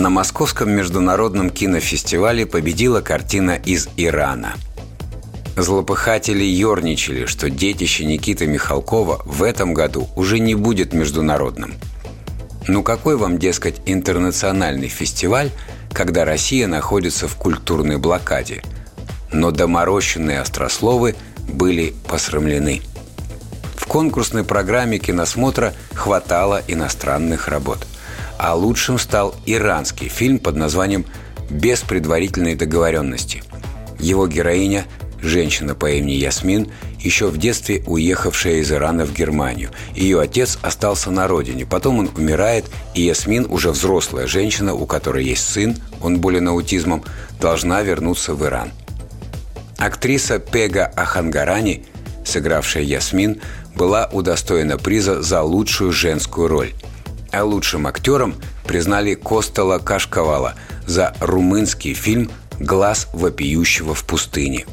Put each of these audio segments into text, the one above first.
На Московском международном кинофестивале победила картина из Ирана. Злопыхатели ерничали, что детище Никиты Михалкова в этом году уже не будет международным. Ну какой вам, дескать, интернациональный фестиваль, когда Россия находится в культурной блокаде? Но доморощенные острословы – были посрамлены. В конкурсной программе киносмотра хватало иностранных работ. А лучшим стал иранский фильм под названием «Без предварительной договоренности». Его героиня – женщина по имени Ясмин, еще в детстве уехавшая из Ирана в Германию. Ее отец остался на родине. Потом он умирает, и Ясмин, уже взрослая женщина, у которой есть сын, он болен аутизмом, должна вернуться в Иран. Актриса Пега Ахангарани, сыгравшая Ясмин, была удостоена приза за лучшую женскую роль. А лучшим актером признали Костела Кашковала за румынский фильм «Глаз вопиющего в пустыне».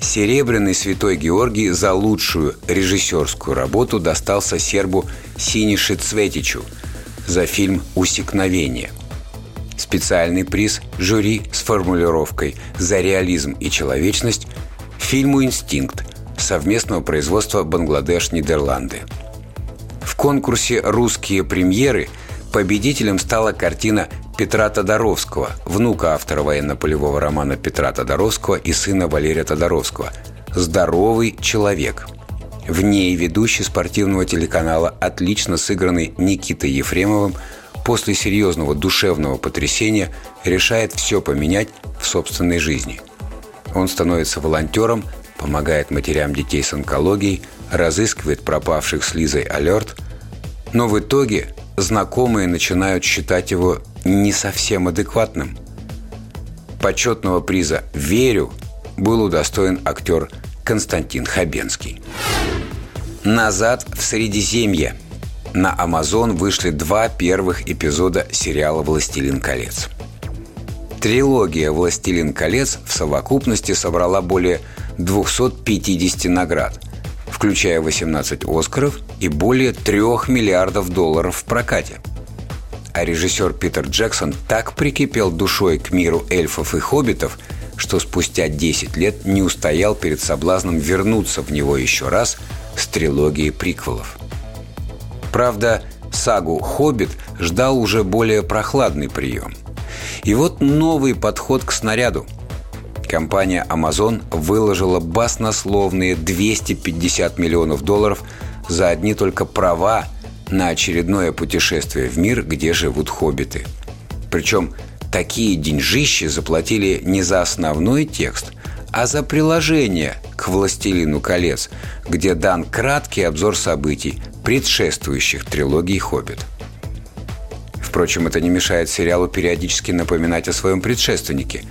Серебряный Святой Георгий за лучшую режиссерскую работу достался сербу Синиши Цветичу за фильм «Усекновение». Специальный приз жюри с формулировкой «За реализм и человечность» фильму «Инстинкт» совместного производства Бангладеш-Нидерланды. Конкурсе «Русские премьеры» победителем стала картина Петра Тодоровского, внука автора военно-полевого романа Петра Тодоровского и сына Валерия Тодоровского «Здоровый человек». В ней ведущий спортивного телеканала, отлично сыгранный Никитой Ефремовым, после серьезного душевного потрясения решает все поменять в собственной жизни. Он становится волонтером, помогает матерям детей с онкологией, разыскивает пропавших с Лизой алерт, но в итоге знакомые начинают считать его не совсем адекватным. Почетного приза «Верю» был удостоен актер Константин Хабенский. «Назад в Средиземье» на Amazon вышли два первых эпизода сериала «Властелин колец». Трилогия «Властелин колец» в совокупности собрала более 250 наград, включая 18 «Оскаров» и более 3 миллиардов долларов в прокате. А режиссер Питер Джексон так прикипел душой к миру эльфов и хоббитов, что спустя 10 лет не устоял перед соблазном вернуться в него еще раз с трилогией приквелов – Правда, сагу «Хоббит» ждал уже более прохладный прием. И вот новый подход к снаряду. Компания Amazon выложила баснословные 250 миллионов долларов за одни только права на очередное путешествие в мир, где живут хоббиты. Причем такие деньжищи заплатили не за основной текст, а за приложение к «Властелину колец», где дан краткий обзор событий, предшествующих трилогии «Хоббит». Впрочем, это не мешает сериалу периодически напоминать о своем предшественнике.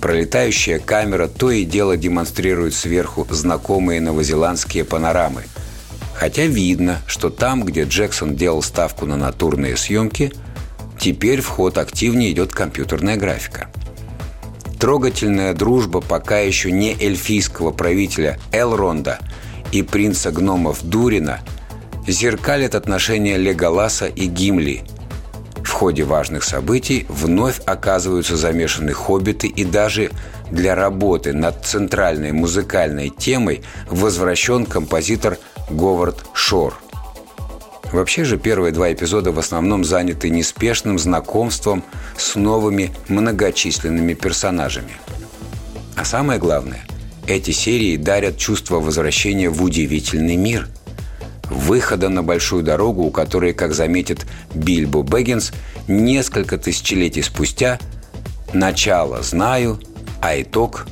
Пролетающая камера то и дело демонстрирует сверху знакомые новозеландские панорамы. Хотя видно, что там, где Джексон делал ставку на натурные съемки, теперь в ход активнее идет компьютерная графика. Трогательная дружба пока еще не эльфийского правителя Элронда и принца гномов Дурина – зеркалит отношения Леголаса и Гимли. В ходе важных событий вновь оказываются замешаны хоббиты и даже для работы над центральной музыкальной темой возвращен композитор Говард Шор. Вообще же первые два эпизода в основном заняты неспешным знакомством с новыми многочисленными персонажами. А самое главное, эти серии дарят чувство возвращения в удивительный мир – выхода на большую дорогу, у которой, как заметит Бильбо Бэггинс, несколько тысячелетий спустя «начало знаю, а итог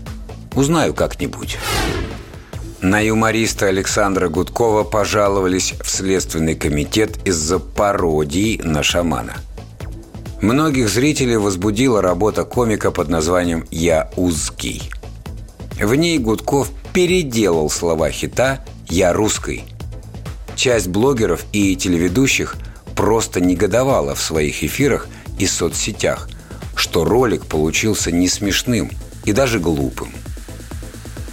узнаю как-нибудь». На юмориста Александра Гудкова пожаловались в Следственный комитет из-за пародии на шамана. Многих зрителей возбудила работа комика под названием «Я узкий». В ней Гудков переделал слова хита «Я русский». Часть блогеров и телеведущих просто негодовала в своих эфирах и соцсетях, что ролик получился не смешным и даже глупым.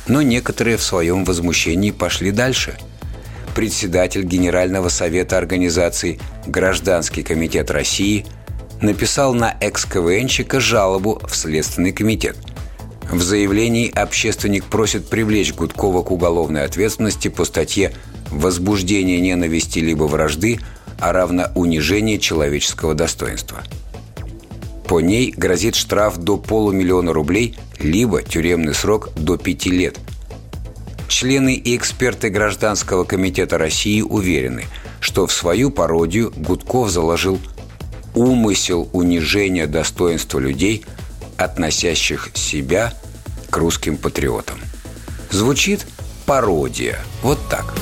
Но некоторые в своем возмущении пошли дальше. Председатель Генерального совета организации «Гражданский комитет России» – написал на экс-КВНщика жалобу в Следственный комитет. В заявлении общественник просит привлечь Гудкова к уголовной ответственности по статье «Возбуждение ненависти либо вражды, а равно унижение человеческого достоинства». По ней грозит штраф до полумиллиона рублей, либо тюремный срок до пяти лет. Члены и эксперты Гражданского комитета России уверены, что в свою пародию Гудков заложил умысел унижения достоинства людей, относящих себя к русским патриотам. Звучит пародия. Вот так.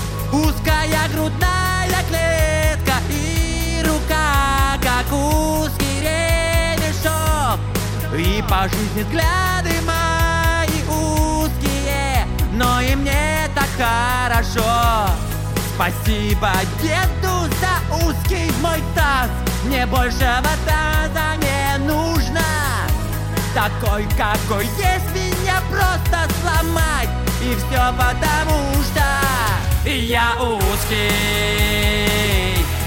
По жизни взгляды мои узкие, но и мне так хорошо. Спасибо деду за узкий мой таз мне большего таза не нужно Такой, какой есть, меня просто сломать И все потому что я узкий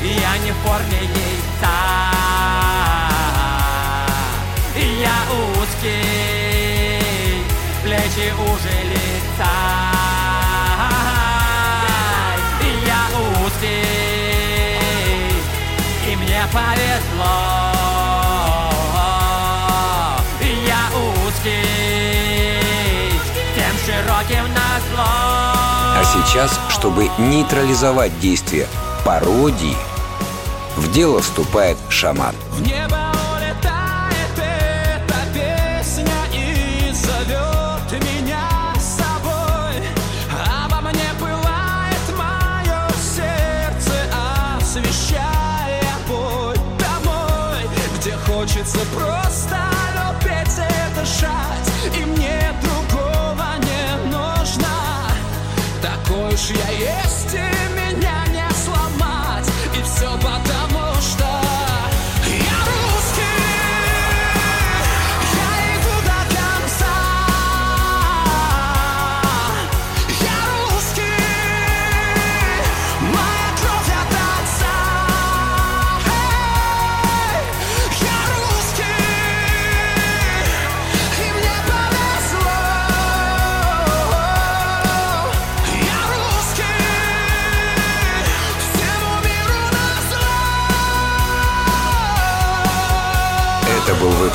Я не в форме яйца Я узкий Плечи уже лица. Повезло. Я узкий, тем широким назло А сейчас, чтобы нейтрализовать действие пародии, в дело вступает шаман. В небо